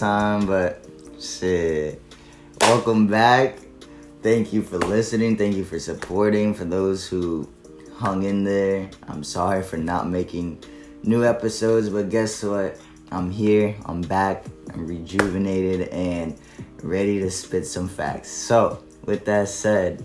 time, but shit. Welcome back. Thank you for listening. Thank you for supporting. For those who hung in there, I'm sorry for not making new episodes, but guess what? I'm here. I'm back. I'm rejuvenated and ready to spit some facts. So, with that said,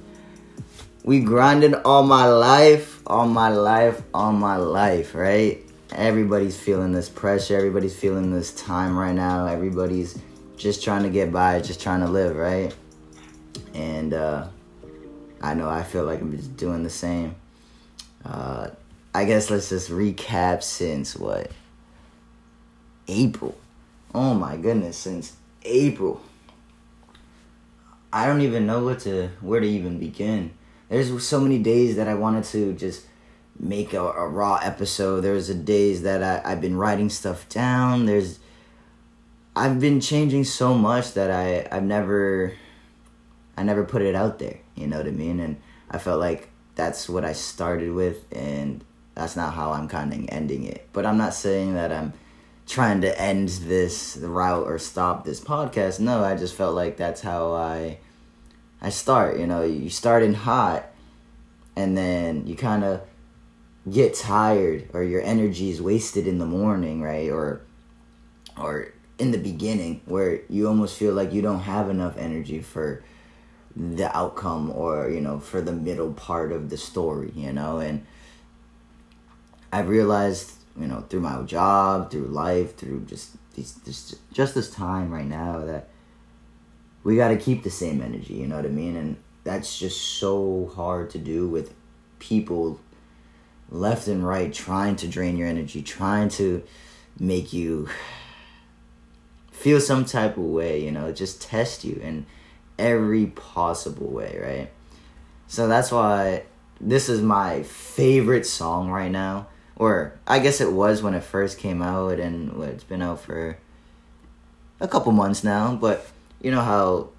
we grinded all my life, all my life, all my life, right? Everybody's feeling this pressure. Everybody's feeling this time right now. Everybody's just trying to get by, just trying to live, right? And uh, I know I feel like I'm just doing the same. Uh, I guess let's just recap since what? April. Oh my goodness, since April. I don't even know what to where to even begin there's so many days that I wanted to just make a, a raw episode. There's a days that I, I've been writing stuff down. There's I've been changing so much that I I've never I never put it out there. You know what I mean? And I felt like that's what I started with, and that's not how I'm kind of ending it. But I'm not saying that I'm trying to end this route or stop this podcast. No, I just felt like that's how I I start. You know, you start in hot, and then you kind of get tired, or your energy is wasted in the morning, right? Or, or in the beginning, where you almost feel like you don't have enough energy for the outcome, or you know, for the middle part of the story. You know, and I've realized, you know, through my job, through life, through just these, just just this time right now that we got to keep the same energy, you know what I mean? And that's just so hard to do with people left and right trying to drain your energy, trying to make you feel some type of way, you know, just test you in every possible way, right? So that's why this is my favorite song right now. Or I guess it was when it first came out and it's been out for a couple months now, but you know how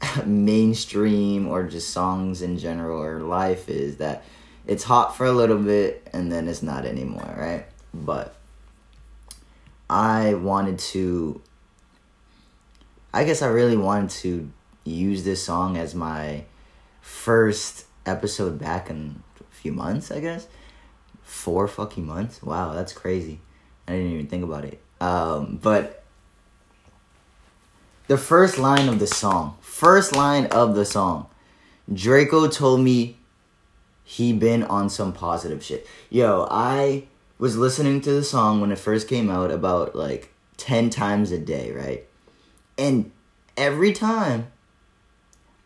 mainstream or just songs in general or life is that it's hot for a little bit and then it's not anymore, right? But I wanted to I guess I really wanted to use this song as my first episode back in a few months, I guess. Four fucking months. Wow, that's crazy. I didn't even think about it. Um, but the first line of the song, first line of the song, Durkio told me he been on some positive shit. Yo, I was listening to the song when it first came out about like 10 times a day, right? And every time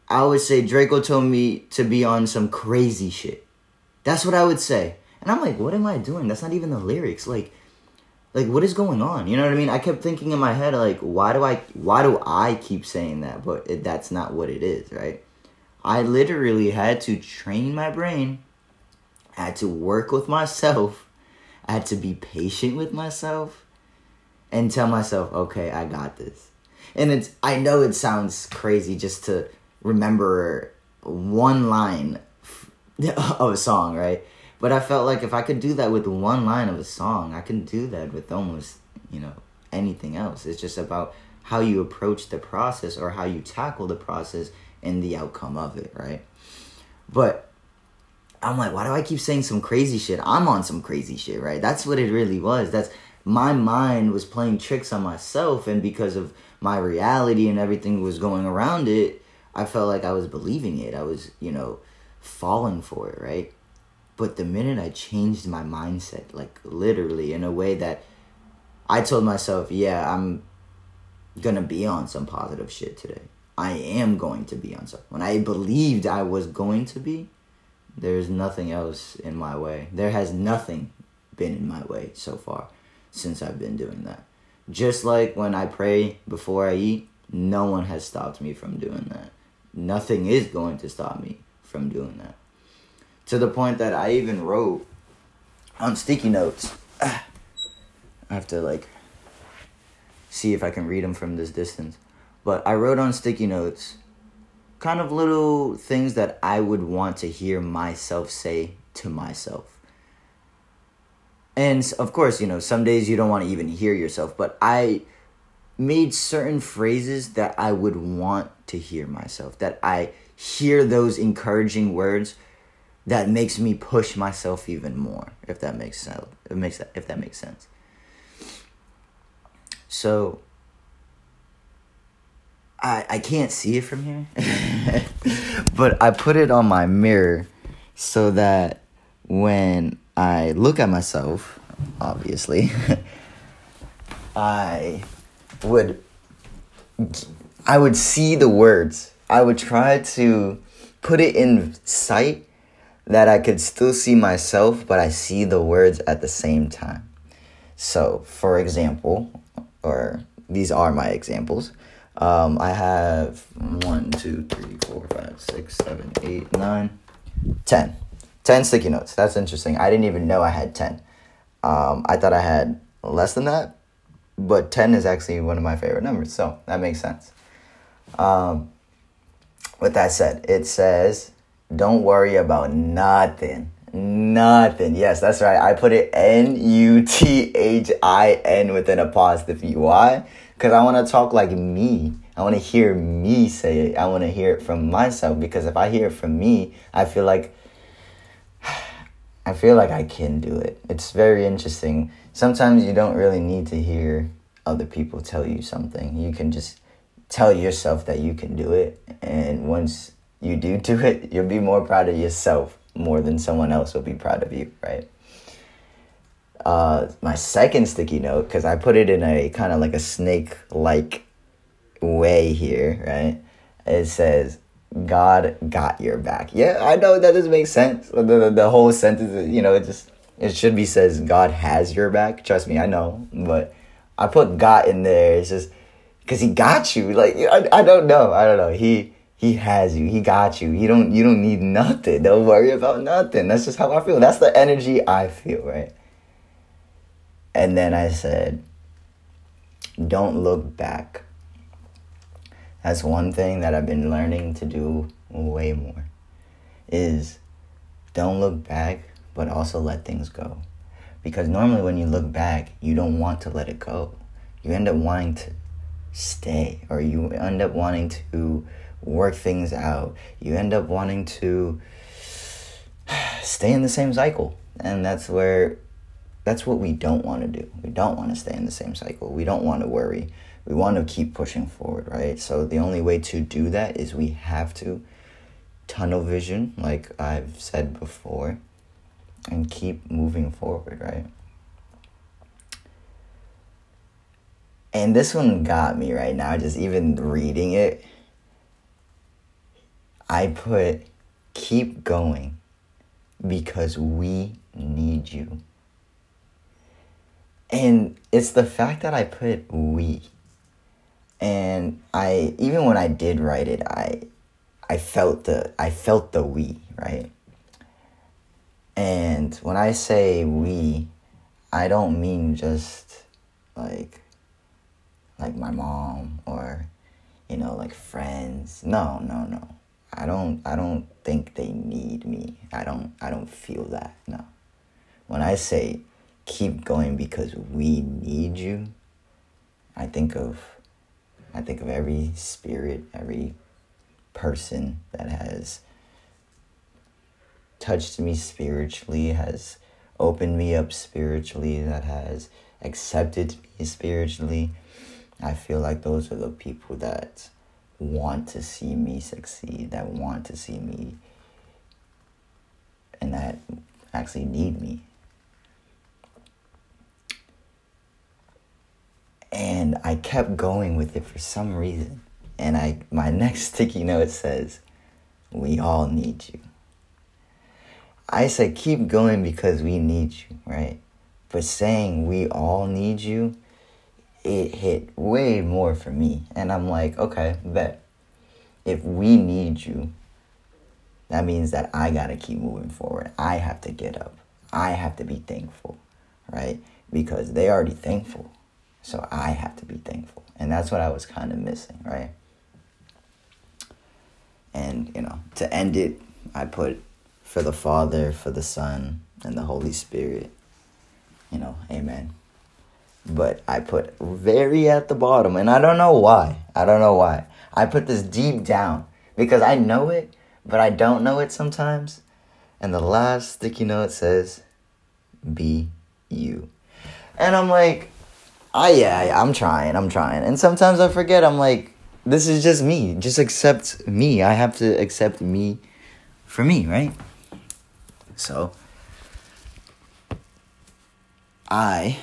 I would say Durkio told me to be on some crazy shit. That's what I would say. And I'm like, what am I doing? That's not even the lyrics. Like like what is going on you know what i mean i kept thinking in my head like why do i why do i keep saying that but it, that's not what it is right i literally had to train my brain. I had to work with myself. I had to be patient with myself and tell myself okay i got this. And it's i know it sounds crazy just to remember one line of a song right? But I felt like if I could do that with one line of a song, I can do that with almost, you know, anything else. It's just about how you approach the process or how you tackle the process and the outcome of it, right? But I'm like, why do I keep saying some crazy shit? I'm on some crazy shit, right? That's what it really was. That's my mind was playing tricks on myself and because of my reality and everything was going around it, I felt like I was believing it. I was, you know, falling for it, right? But the minute I changed my mindset, like literally in a way that I told myself, yeah, I'm gonna be on some positive shit today. I am going to be on some. When I believed I was going to be, there's nothing else in my way. There has nothing been in my way so far since I've been doing that. Just like when I pray before I eat, no one has stopped me from doing that. Nothing is going to stop me from doing that to the point that I even wrote on sticky notes. I have to like see if I can read them from this distance. But I wrote on sticky notes kind of little things that I would want to hear myself say to myself. and of course, you know, some days you don't want to even hear yourself, but I made certain phrases that I would want to hear myself, that I hear those encouraging words that makes me push myself even more, if that makes sense. It makes that if that makes sense. So I I can't see it from here. but I put it on my mirror so that when I look at myself, obviously, I would I would see the words. I would try to put it in sight that I could still see myself, but I see the words at the same time. So, for example, or these are my examples. Um, I have one, two, three, four, five, six, seven, eight, nine, ten. 10 sticky notes. That's interesting. I didn't even know I had 10. Um, I thought I had less than that, but 10 is actually one of my favorite numbers, so that makes sense. Um, with that said, it says, don't worry about nothing. Nothing. Yes, that's right. I put it N U T H I N with an apostrophe. Why? Because I want to talk like me. I want to hear me say it. I want to hear it from myself because if I hear it from me, I feel like I feel like I can do it. It's very interesting. Sometimes you don't really need to hear other people tell you something. You can just tell yourself that you can do it. And once you do do it, you'll be more proud of yourself more than someone else will be proud of you, right? Uh, my second sticky note, because I put it in a kind of like a snake like way here, right? It says, God got your back. Yeah, I know that doesn't make sense. The, the, the whole sentence, you know, it just, it should be says, God has your back. Trust me, I know. But I put got in there. It's just, because he got you. Like, I, I don't know. I don't know. He, he has you. He got you. You don't, you don't need nothing. Don't worry about nothing. That's just how I feel. That's the energy I feel, right? And then I said, don't look back that's one thing that I've been learning to do way more is don't look back but also let things go because normally when you look back you don't want to let it go you end up wanting to stay or you end up wanting to work things out you end up wanting to stay in the same cycle and that's where that's what we don't want to do we don't want to stay in the same cycle we don't want to worry we want to keep pushing forward, right? So the only way to do that is we have to tunnel vision, like I've said before, and keep moving forward, right? And this one got me right now, just even reading it. I put keep going because we need you. And it's the fact that I put we and I even when I did write it, I I felt the I felt the we right. And when I say we, I don't mean just like like my mom or you know like friends. No, no, no. I don't I don't think they need me. I don't I don't feel that. No. When I say keep going because we need you, I think of I think of every spirit, every person that has touched me spiritually, has opened me up spiritually, that has accepted me spiritually. I feel like those are the people that want to see me succeed, that want to see me, and that actually need me. and I kept going with it for some reason. And I my next sticky note says, "We all need you." I said, "Keep going because we need you," right? But saying we all need you, it hit way more for me. And I'm like, okay, bet. If we need you, that means that I gotta keep moving forward. I have to get up. I have to be thankful, right? Because they already thankful. So I have to be thankful. And that's what I was kind of missing, right? And, you know, to end it, I put for the Father, for the Son, and the Holy Spirit. you know, amen. But I put very at the bottom, and I don't know why. I don't know why. I put this deep down because I know it, but I don't know it sometimes. And the last sticky note says, Be you. And I'm like, I yeah, I'm trying, I'm trying. And sometimes I forget, I'm like, this is just me. Just accept me. I have to accept me for me, right? So I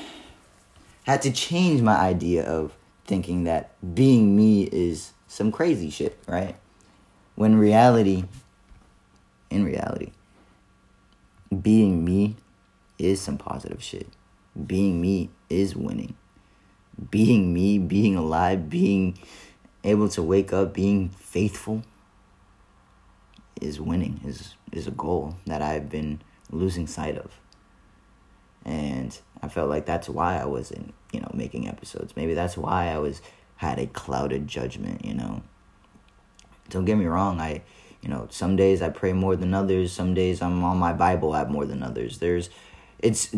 had to change my idea of thinking that being me is some crazy shit, right? When reality, in reality, being me is some positive shit. Being me is winning. Being me, being alive, being able to wake up, being faithful is winning, is is a goal that I've been losing sight of. And I felt like that's why I wasn't, you know, making episodes. Maybe that's why I was had a clouded judgment, you know. Don't get me wrong, I you know, some days I pray more than others, some days I'm on my Bible app more than others. There's it's,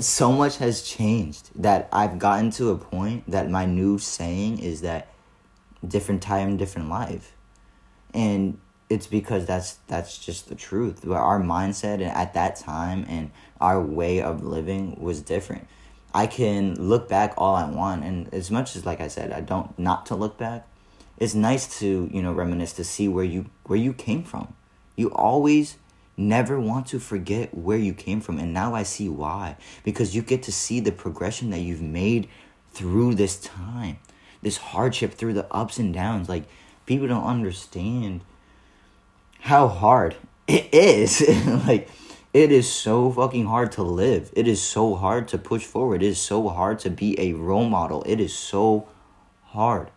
so much has changed that I've gotten to a point that my new saying is that different time, different life. And it's because that's that's just the truth. But our mindset at that time and our way of living was different. I can look back all I want, and as much as like I said, I don't not to look back. It's nice to you know reminisce to see where you where you came from. You always never want to forget where you came from, and now I see why because you get to see the progression that you've made through this time, this hardship, through the ups and downs. Like people don't understand how hard it is. like it is so fucking hard to live. It is so hard to push forward. It is so hard to be a role model. It is so hard.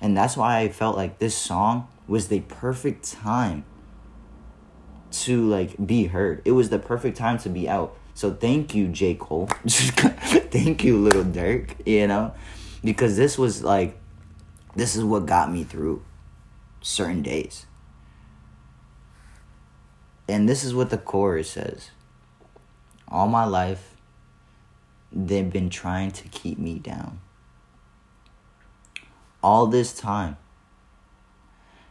And that's why I felt like this song was the perfect time to like be heard. It was the perfect time to be out. So thank you, J. Cole. thank you, Little Durk, you know? Because this was like this is what got me through certain days. And this is what the chorus says All my life, they've been trying to keep me down. All this time,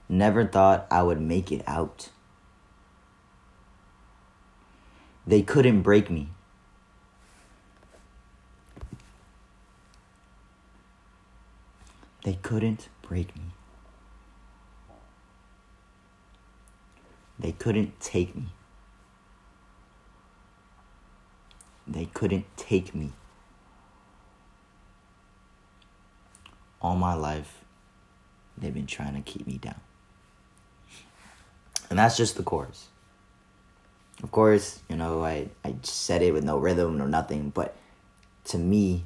never thought I would make it out. They couldn't break me. They couldn't break me. They couldn't take me. They couldn't take me. All my life, they've been trying to keep me down. And that's just the chorus. Of course, you know, I, I said it with no rhythm or nothing, but to me,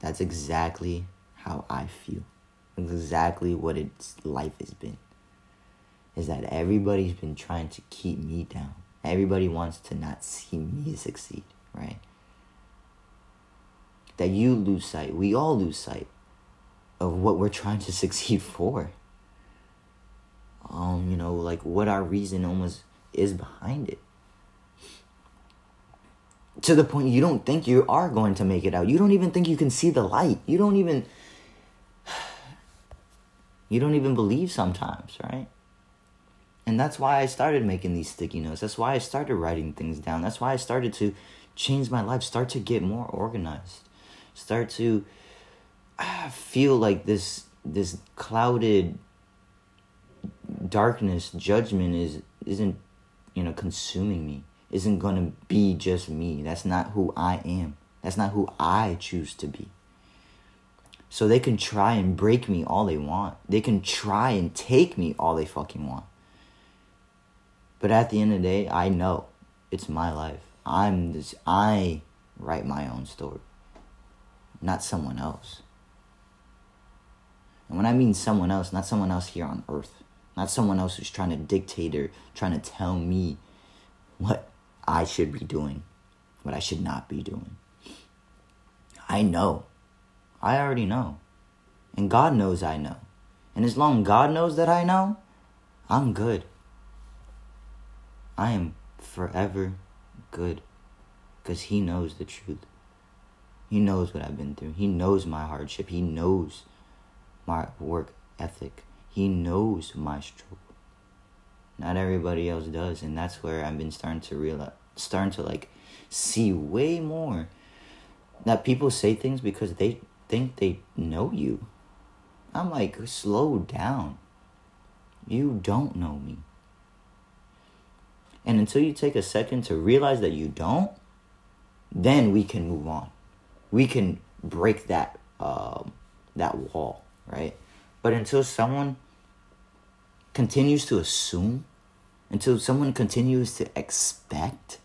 that's exactly how I feel. Exactly what its life has been is that everybody's been trying to keep me down. Everybody wants to not see me succeed, right? That you lose sight, we all lose sight of what we're trying to succeed for. Um, you know, like what our reason almost is behind it. To the point you don't think you are going to make it out. You don't even think you can see the light. You don't even you don't even believe sometimes, right? And that's why I started making these sticky notes. That's why I started writing things down. That's why I started to change my life, start to get more organized, start to ah, feel like this this clouded darkness, judgment is isn't you know consuming me. Isn't going to be just me. That's not who I am. That's not who I choose to be. So they can try and break me all they want. They can try and take me all they fucking want. But at the end of the day, I know it's my life. I'm this I write my own story. Not someone else. And when I mean someone else, not someone else here on earth. Not someone else who's trying to dictate or trying to tell me what I should be doing, what I should not be doing. I know. I already know. And God knows I know. And as long God knows that I know, I'm good. I am forever good. because He knows the truth. He knows what I've been through. He knows my hardship. He knows my work ethic. He knows my struggle. Not everybody else does, and that's where I've been starting to realize, starting to like see way more that people say things because they think they know you. I'm like, slow down. You don't know me. And until you take a second to realize that you don't, then we can move on. We can break that um, that wall, right? But until someone continues to assume, until someone continues to expect,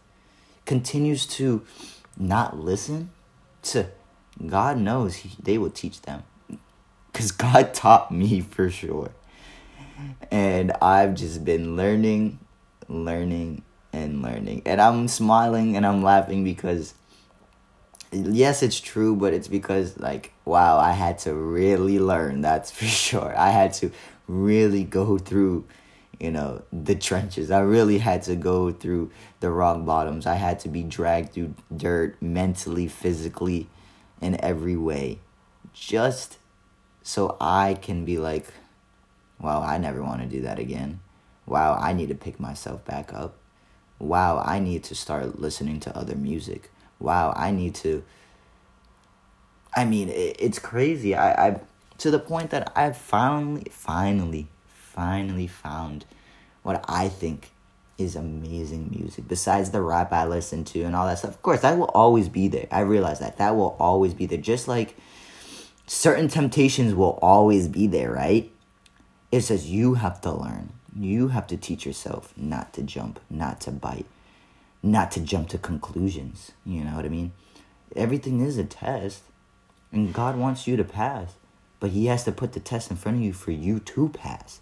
continues to not listen to God knows he, they will teach them. Because God taught me for sure. And I've just been learning, learning, and learning. And I'm smiling and I'm laughing because, yes, it's true, but it's because, like, wow, I had to really learn. That's for sure. I had to really go through you know the trenches i really had to go through the rock bottoms i had to be dragged through dirt mentally physically in every way just so i can be like wow i never want to do that again wow i need to pick myself back up wow i need to start listening to other music wow i need to i mean it's crazy i i to the point that I've finally finally finally found what I think is amazing music besides the rap I listen to and all that stuff. Of course, that will always be there. I realize that. That will always be there. Just like certain temptations will always be there, right? It says you have to learn. You have to teach yourself not to jump, not to bite, not to jump to conclusions. You know what I mean? Everything is a test, and God wants you to pass, but He has to put the test in front of you for you to pass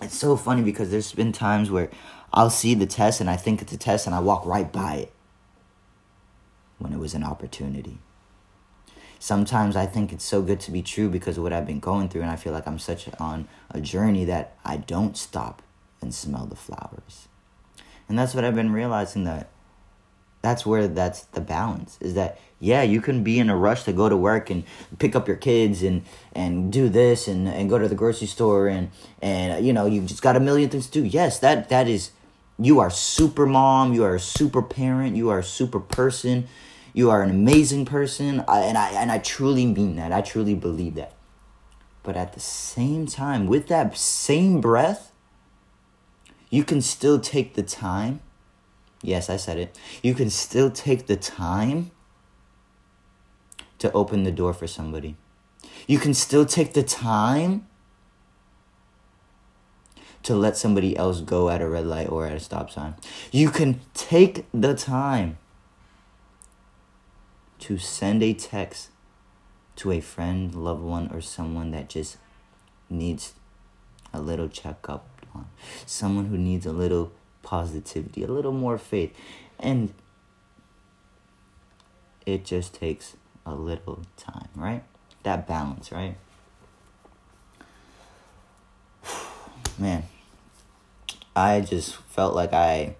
it's so funny because there's been times where I'll see the test and I think it's a test and I walk right by it when it was an opportunity. Sometimes I think it's so good to be true because of what I've been going through and I feel like I'm such on a journey that I don't stop and smell the flowers. And that's what I've been realizing that that's where that's the balance is that yeah you can be in a rush to go to work and pick up your kids and and do this and and go to the grocery store and and you know you've just got a million things to do yes that that is you are super mom you are a super parent you are a super person you are an amazing person I, and i and i truly mean that i truly believe that but at the same time with that same breath you can still take the time Yes, I said it. You can still take the time to open the door for somebody. You can still take the time to let somebody else go at a red light or at a stop sign. You can take the time to send a text to a friend, loved one, or someone that just needs a little checkup on. Someone who needs a little positivity, a little more faith. And it just takes a little time, right? That balance, right? Man, I just felt like I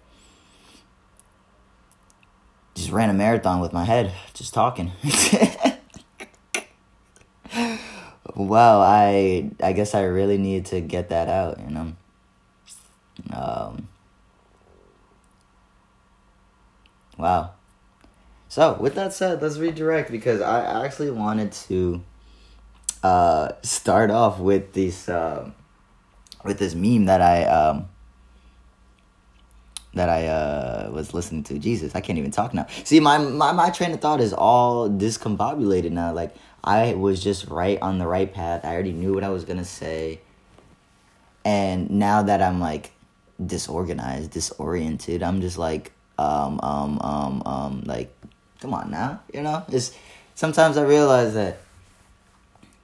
just ran a marathon with my head, just talking. wow, I I guess I really need to get that out, you know. Um, Wow. So, with that said, let's redirect because I actually wanted to uh, start off with this uh, with this meme that I um, that I uh, was listening to. Jesus, I can't even talk now. See, my, my my train of thought is all discombobulated now. Like I was just right on the right path. I already knew what I was gonna say, and now that I'm like disorganized, disoriented, I'm just like um, um, um, um, like, come on now, you know? It's sometimes I realize that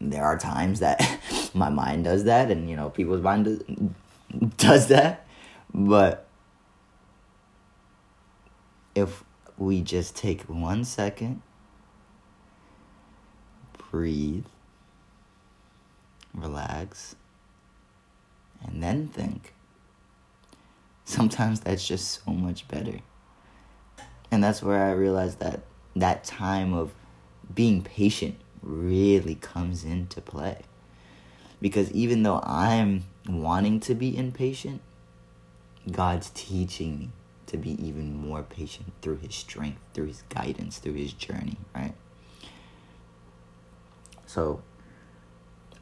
there are times that my mind does that, and you know, people's mind does, does that, but if we just take one second, breathe, relax, and then think. Sometimes that's just so much better And that's where I realized that that time of being patient really comes into play. Because even though I'm wanting to be impatient, God's teaching me to be even more patient through His strength, through His guidance, through His journey, right? So,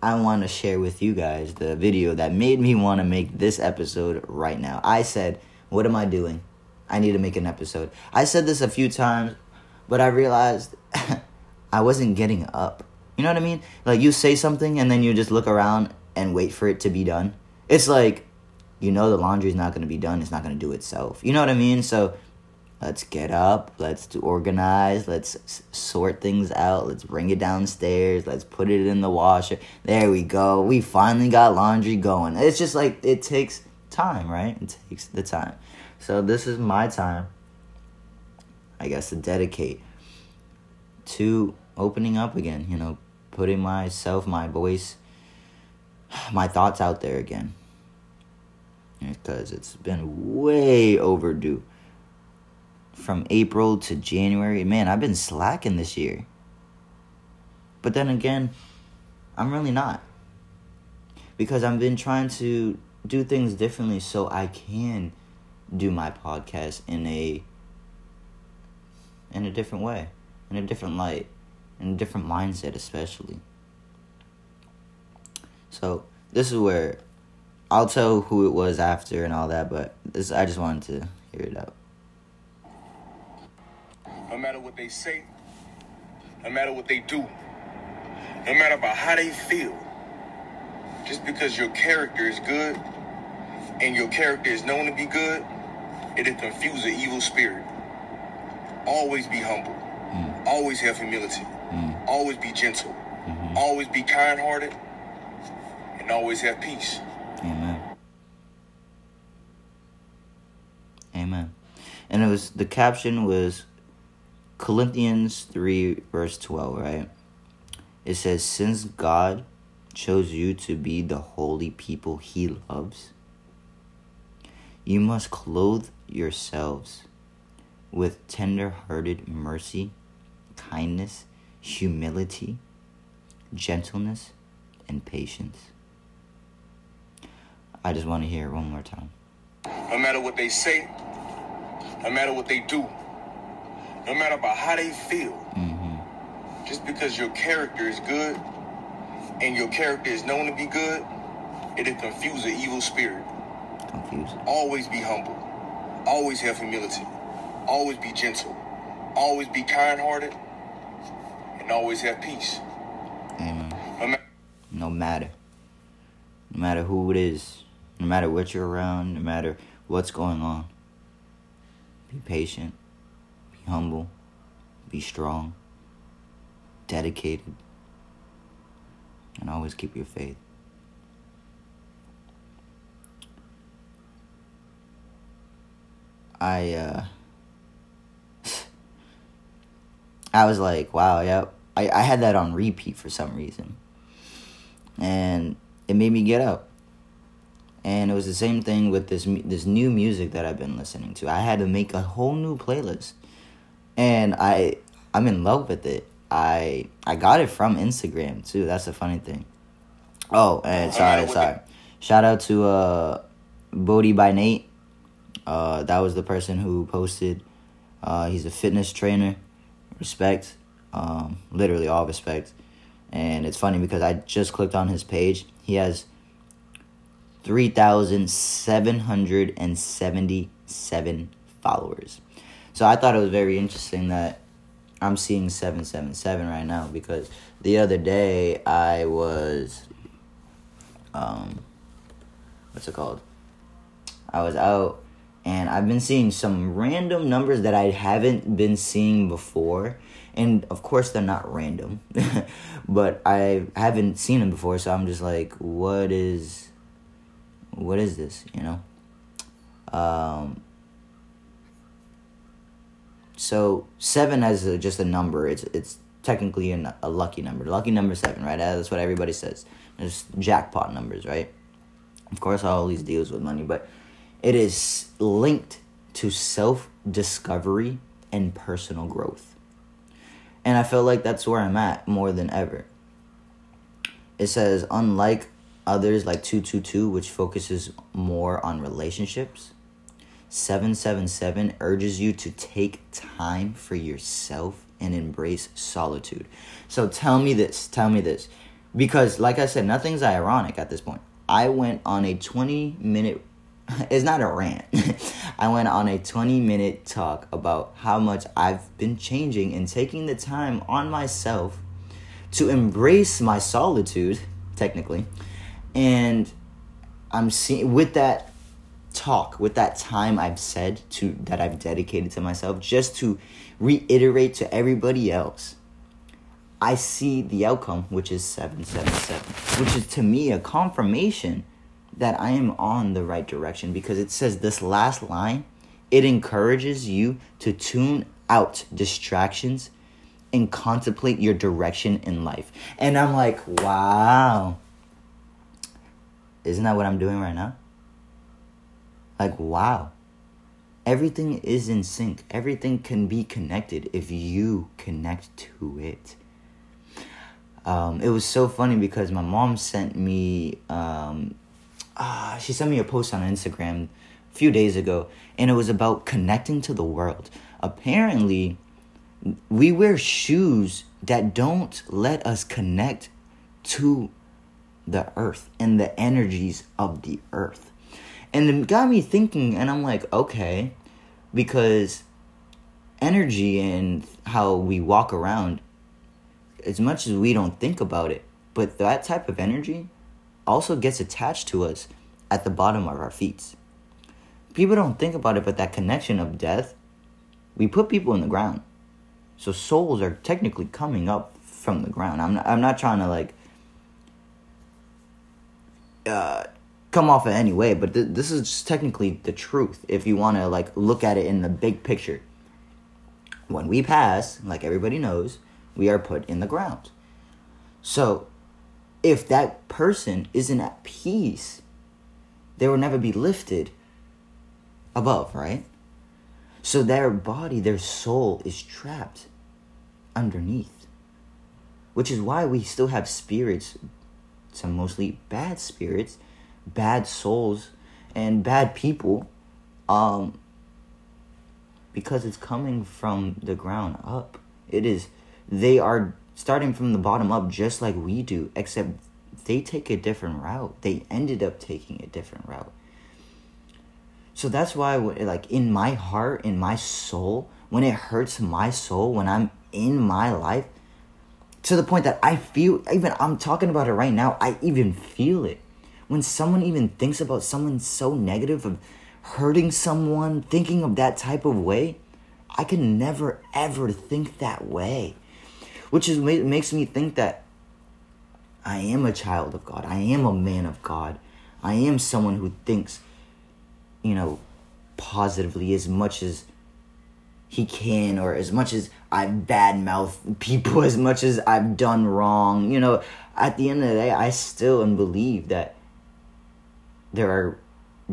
I want to share with you guys the video that made me want to make this episode right now. I said, What am I doing? I need to make an episode. I said this a few times, but I realized I wasn't getting up. You know what I mean? Like, you say something and then you just look around and wait for it to be done. It's like, you know, the laundry's not going to be done, it's not going to do itself. You know what I mean? So, let's get up let's do organize let's sort things out let's bring it downstairs let's put it in the washer. There we go. We finally got laundry going. It's just like it takes time right? It takes the time. So this is my time i guess to dedicate to opening up again you know putting myself my voice my thoughts out there again because it's been way overdue from April to January. Man, I've been slacking this year. But then again, I'm really not. Because I've been trying to do things differently so I can do my podcast in a in a different way, in a different light, in a different mindset especially. So, this is where I'll tell who it was after and all that, but this I just wanted to hear it out no matter what they say, no matter what they do, no matter about how they feel, just because your character is good and your character is known to be good, it'll confuse an evil spirit. Always be humble. Mm. Always have humility. Mm. Always be gentle. Mm-hmm. Always be kind hearted. And always have peace. Amen. Amen. And it was the caption was Corinthians 3, verse 12, right? It says, Since God chose you to be the holy people he loves, you must clothe yourselves with tender hearted mercy, kindness, humility, gentleness, and patience. I just want to hear it one more time. No matter what they say, no matter what they do, no matter about how they feel. Mm-hmm. Just because your character is good and your character is known to be good, it'll confuse an evil spirit. Confuse. Always be humble. Always have humility. Always be gentle. Always be kind hearted. And always have peace. Amen. No, ma- no matter. No matter who it is. No matter what you're around. No matter what's going on. Be patient be humble, be strong, dedicated, and always keep your faith. I uh I was like, wow, yep. I, I had that on repeat for some reason. And it made me get up and it was the same thing with this this new music that I've been listening to. I had to make a whole new playlist and I I'm in love with it. I I got it from Instagram too. That's the funny thing. Oh, and sorry, sorry. Shout out to uh Bodie by Nate. Uh that was the person who posted uh he's a fitness trainer. Respect. Um literally all respect. And it's funny because I just clicked on his page. He has 3,777 followers. So I thought it was very interesting that I'm seeing 777 right now because the other day I was um what's it called? I was out and I've been seeing some random numbers that I haven't been seeing before. And of course they're not random. but I haven't seen them before, so I'm just like what is what is this, you know? Um so seven as a, just a number, it's it's technically an, a lucky number. Lucky number seven, right? That's what everybody says. There's jackpot numbers, right? Of course, all these deals with money, but it is linked to self discovery and personal growth. And I feel like that's where I'm at more than ever. It says, unlike others like 222, which focuses more on relationships, 777 urges you to take time for yourself and embrace solitude. So tell me this, tell me this. Because, like I said, nothing's ironic at this point. I went on a 20 minute, it's not a rant. I went on a 20 minute talk about how much I've been changing and taking the time on myself to embrace my solitude, technically. And I'm seeing, with that talk, with that time I've said to, that I've dedicated to myself, just to reiterate to everybody else I see the outcome, which is 777, which is to me a confirmation that I am on the right direction because it says this last line, it encourages you to tune out distractions and contemplate your direction in life. And I'm like, wow. Isn't that what I'm doing right now? Like, wow. Everything is in sync. Everything can be connected if you connect to it um, it was so funny because my mom sent me um, uh, she sent me a post on instagram a few days ago and it was about connecting to the world apparently we wear shoes that don't let us connect to the earth and the energies of the earth and it got me thinking and i'm like okay because energy and how we walk around as much as we don't think about it, but that type of energy also gets attached to us at the bottom of our feet. People don't think about it, but that connection of death, we put people in the ground. So souls are technically coming up from the ground. I'm not, I'm not trying to like come off in any way, but th- this is technically the truth. If you want to like look at it in the big picture, when we pass, like everybody knows, we are put in the ground. So, if that person isn't at peace, they will never be lifted above, right? So, their body, their soul is trapped underneath. Which is why we still have spirits, some mostly bad spirits, bad souls, and bad people, um, because it's coming from the ground up. It is they are starting from the bottom up just like we do, except they take a different route. They ended up taking a different route. So that's why, like, in my heart, in my soul, when it hurts my soul, when I'm in my life, to the point that I feel, even I'm talking about it right now, I even feel it. When someone even thinks about someone so negative of hurting someone, thinking of that type of way, I can never ever think that way which is makes me think that I am a child of God. I am a man of God. I am someone who thinks, you know, positively as much as he can, or as much as I've badmouthed people, as much as I've done wrong. You know, at the end of the day, I still and believe that there are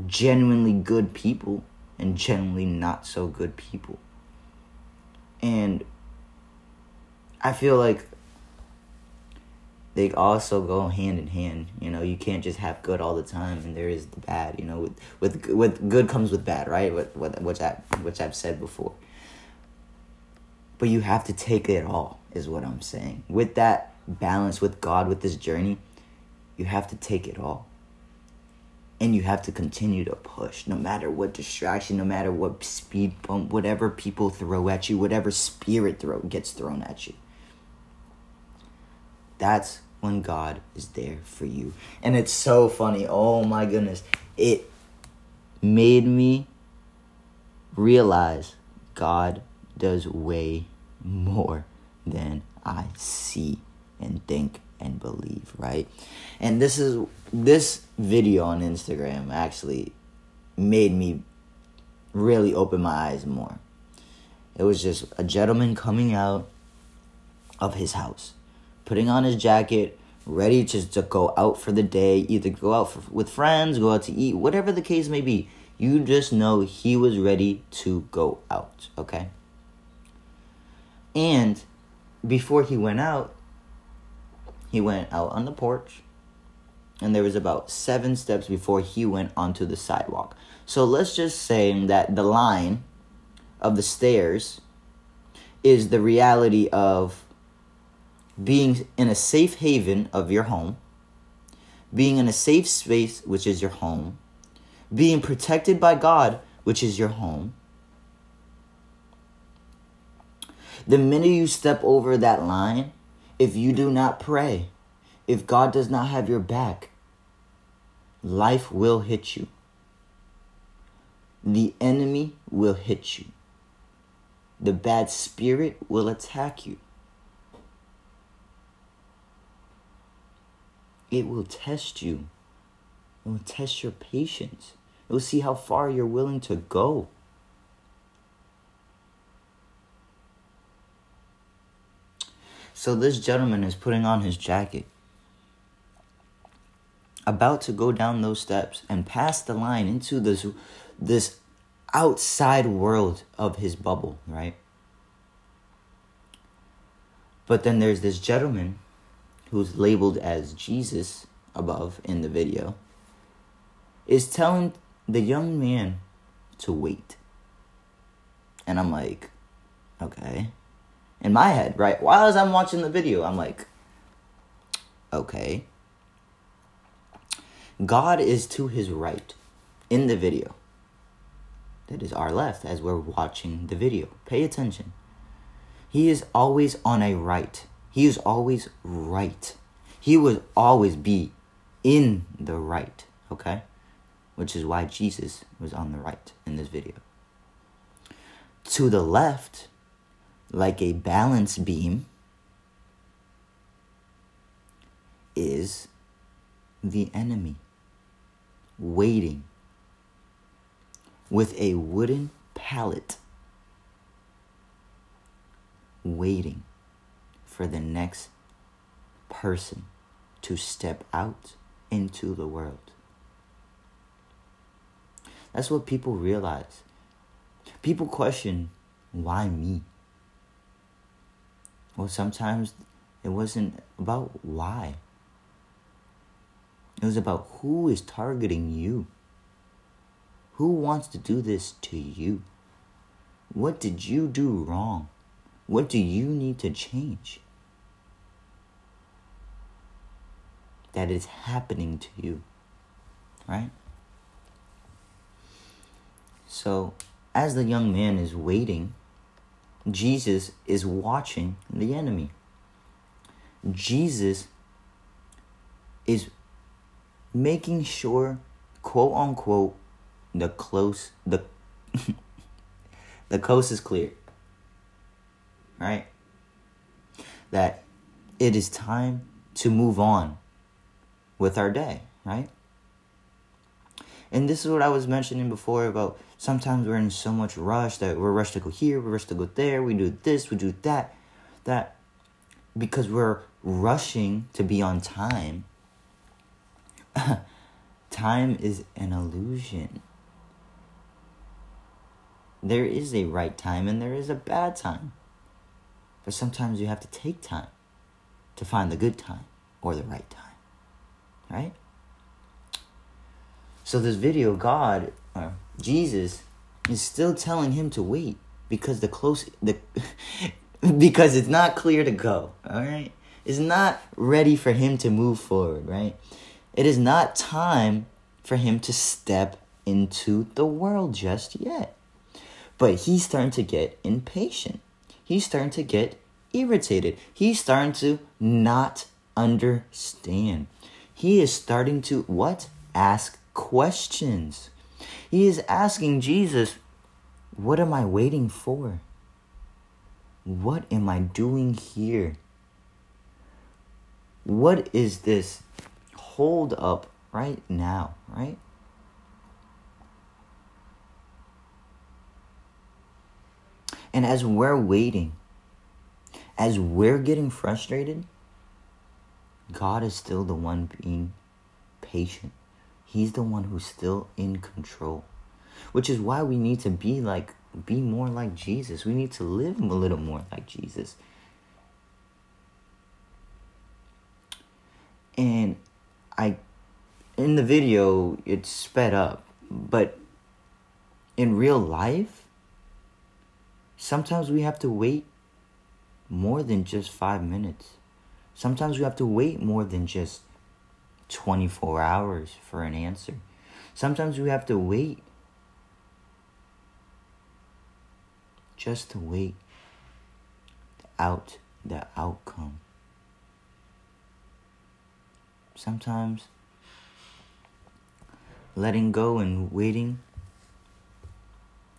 genuinely good people and genuinely not so good people. And I feel like they also go hand in hand. You know, you can't just have good all the time, and there is the bad. You know, with with with good comes with bad, right? With, with which I which I've said before. But you have to take it all, is what I'm saying. With that balance with God, with this journey, you have to take it all. And you have to continue to push, no matter what distraction, no matter what speed bump, whatever people throw at you, whatever spirit throw gets thrown at you that's when God is there for you. And it's so funny. Oh my goodness. It made me realize God does way more than I see and think and believe, right? And this is this video on Instagram actually made me really open my eyes more. It was just a gentleman coming out of his house putting on his jacket, ready just to go out for the day, either go out for, with friends, go out to eat, whatever the case may be. You just know he was ready to go out, okay? And before he went out, he went out on the porch, and there was about seven steps before he went onto the sidewalk. So let's just say that the line of the stairs is the reality of being in a safe haven of your home, being in a safe space, which is your home, being protected by God, which is your home. The minute you step over that line, if you do not pray, if God does not have your back, life will hit you. The enemy will hit you. The bad spirit will attack you. It will test you. It will test your patience. It will see how far you're willing to go. So this gentleman is putting on his jacket, about to go down those steps and pass the line into this this outside world of his bubble, right? But then there's this gentleman who's labeled as Jesus above in the video is telling the young man to wait. And I'm like, okay in my head, right? While as I'm watching the video, I'm like, okay. God is to his right in the video. That is our left as we're watching the video. Pay attention. He is always on a right. He is always right. He will always be in the right, okay? Which is why Jesus was on the right in this video. To the left, like a balance beam is the enemy waiting with a wooden pallet waiting for the next person to step out into the world. That's what people realize. People question why me? Well, sometimes it wasn't about why. It was about who is targeting you. Who wants to do this to you? What did you do wrong? What do you need to change? That is happening to you. Right? So, as the young man is waiting Jesus is watching the enemy. Jesus is making sure, quote unquote, the close the the coast is clear. Right? That it is time to move on with our day, right? And this is what I was mentioning before about sometimes we're in so much rush that we're rushed to go here, we're rushed to go there, we do this, we do that, that because we're rushing to be on time, time is an illusion. There is a right time and there is a bad time. But sometimes you have to take time to find the good time or the right time. Right? So this video, God, Jesus, is still telling him to wait because the close the because it's not clear to go. All right, it's not ready for him to move forward. Right, it is not time for him to step into the world just yet. But he's starting to get impatient. He's starting to get irritated. He's starting to not understand. He is starting to what? Ask questions. He is asking Jesus, What am I waiting for? What am I doing here? What is this hold up right now, right? And as we're waiting, as we're getting frustrated, God is still the one being patient. He's the one who's still in control. which is why we need to be like be more like Jesus. We need to live a little more like Jesus. And I in the video it's sped up, but in real life sometimes we have to wait more than just 5 minutes. Sometimes we have to wait more than just 24 hours for an answer. Sometimes we have to wait just to wait out the outcome. Sometimes letting go and waiting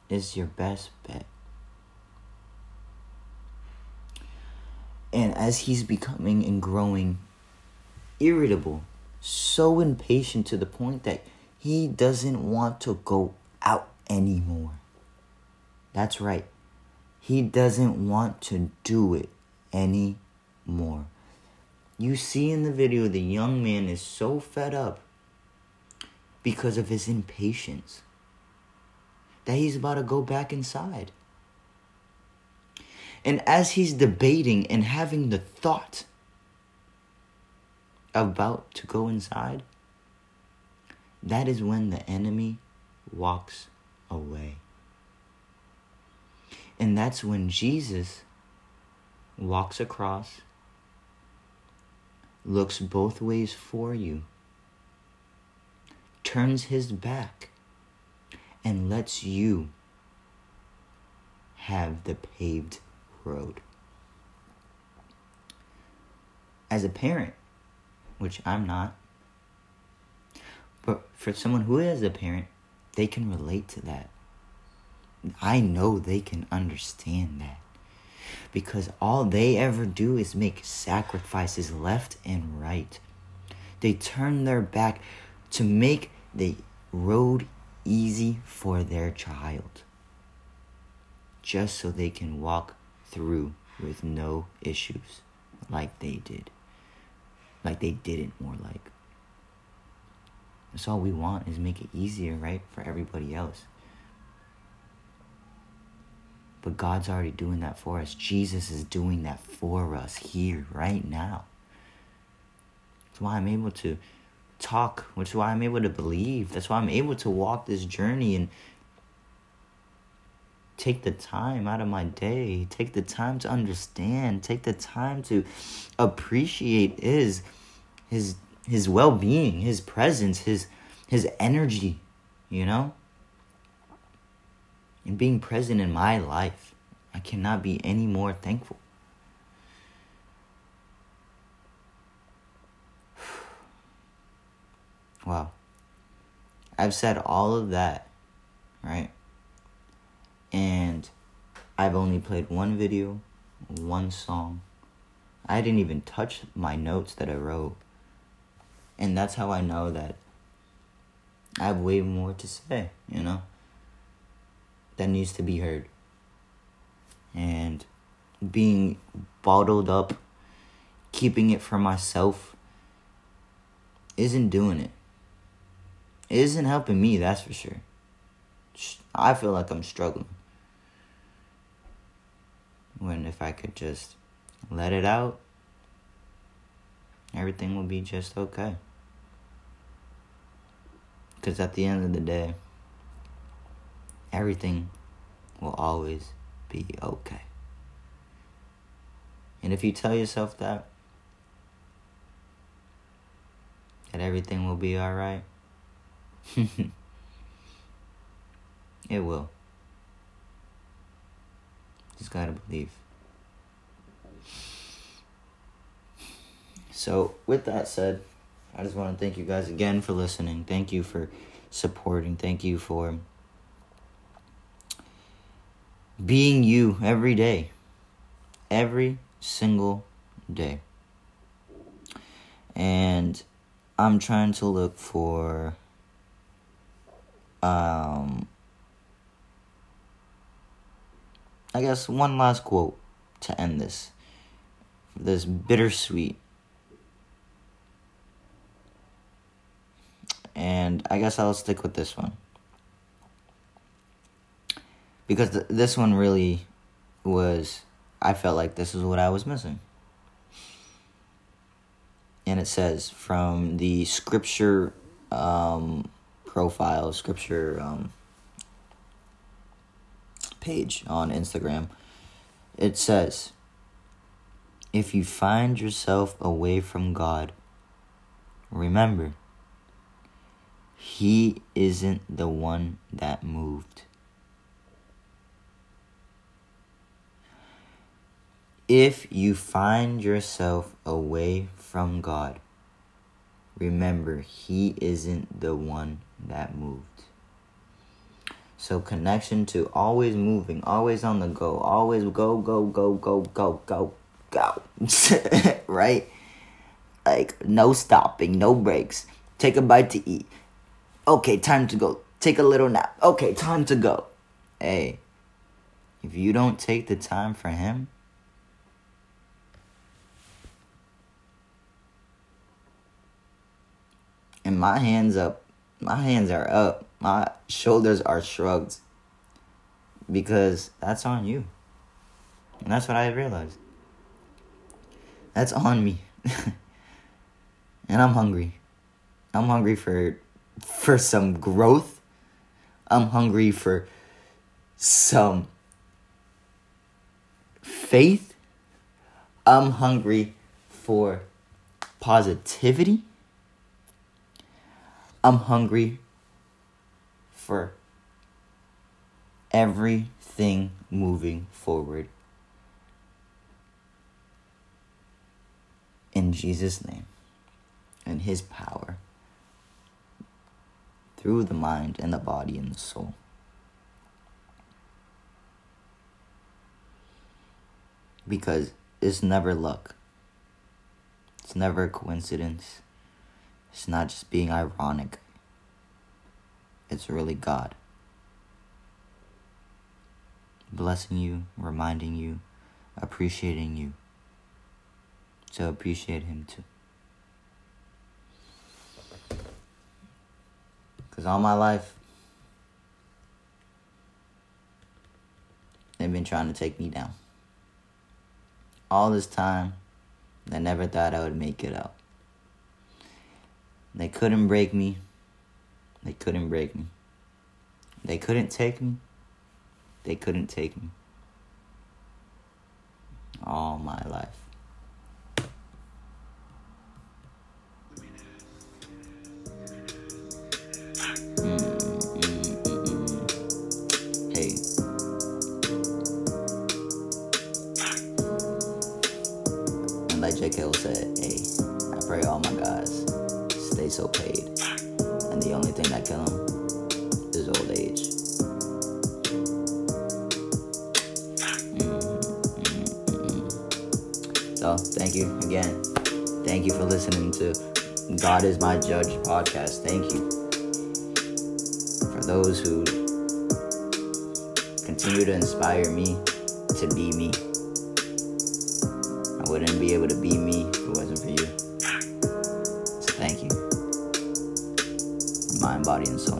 is your best bet. And as he's becoming and growing irritable, so impatient to the point that he doesn't want to go out anymore. That's right. He doesn't want to do it anymore. You see in the video, the young man is so fed up because of his impatience that he's about to go back inside. And as he's debating and having the thought about to go inside, that is when the enemy walks away. And that's when Jesus walks across, looks both ways for you, turns his back, and lets you have the paved road. As a parent, which I'm not, but for someone who is a parent, they can relate to that. I know they can understand that. Because all they ever do is make sacrifices left and right. They turn their back to make the road easy for their child. Just so they can walk through with no issues like they did. Like they didn't, more like. That's all we want is make it easier, right, for everybody else. But God's already doing that for us. Jesus is doing that for us here, right now. That's why I'm able to talk, is why I'm able to believe. That's why I'm able to walk this journey and take the time out of my day, take the time to understand, take the time to appreciate his his his well-being, his presence, his his energy, you know? and being present in my life. I cannot be any more thankful. wow. I've said all of that, right? And I've only played one video, one song. I didn't even touch my notes that I wrote. And that's how I know that I have way more to say, you know? that needs to be heard. And being bottled up, keeping it for myself, isn't doing it. It isn't helping me, that's for sure. I feel like I'm struggling. When if I could just let it out, everything will be just okay. Because at the end of the day, everything will always be okay. And if you tell yourself that, that everything will be alright, it will. Just gotta believe. So, with that said, I just want to thank you guys again for listening. Thank you for supporting. Thank you for being you every day. Every single day. And I'm trying to look for um I guess one last quote to end this. This bittersweet. And I guess I'll stick with this one. because th- this one really was I felt like this is what I was missing. And it says from the scripture um, profile, scripture um, page on Instagram, it says, if you find yourself away from God, remember, He isn't the one that moved. If you find yourself away from God, remember He isn't the one that moved. So, connection to always moving, always on the go, always go, go, go, go, go, go, go. right? Like, no stopping, no breaks. Take a bite to eat. Okay, time to go. Take a little nap. Okay, time to go. Hey, if you don't take the time for Him, and my hands up my hands are up my shoulders are shrugged because that's on you. And that's what i realized. That's on me. And i'm hungry. I'm hungry for for some growth. I'm hungry for some faith. I'm hungry for positivity. I'm hungry for everything moving forward. In Jesus' name and His power through the mind and the body and the soul. Because it's never luck, it's never a coincidence. It's not just being ironic, it's really God. Blessing you, reminding you, appreciating you. So appreciate Him too. Because all my life, they've been trying to take me down. All this time, I never thought I would make it out. They couldn't break me. They couldn't break me. They couldn't take me. They couldn't take me. All my life. Mm, mm, mm, like JK said, hey, I pray all my guys stay so paid. And the only thing that kills them is old age. So, thank you again. Thank you for listening to God is My Judge podcast. Thank you. For those who continue to inspire me to be me. I wouldn't be able to be me if it wasn't for you. And soul in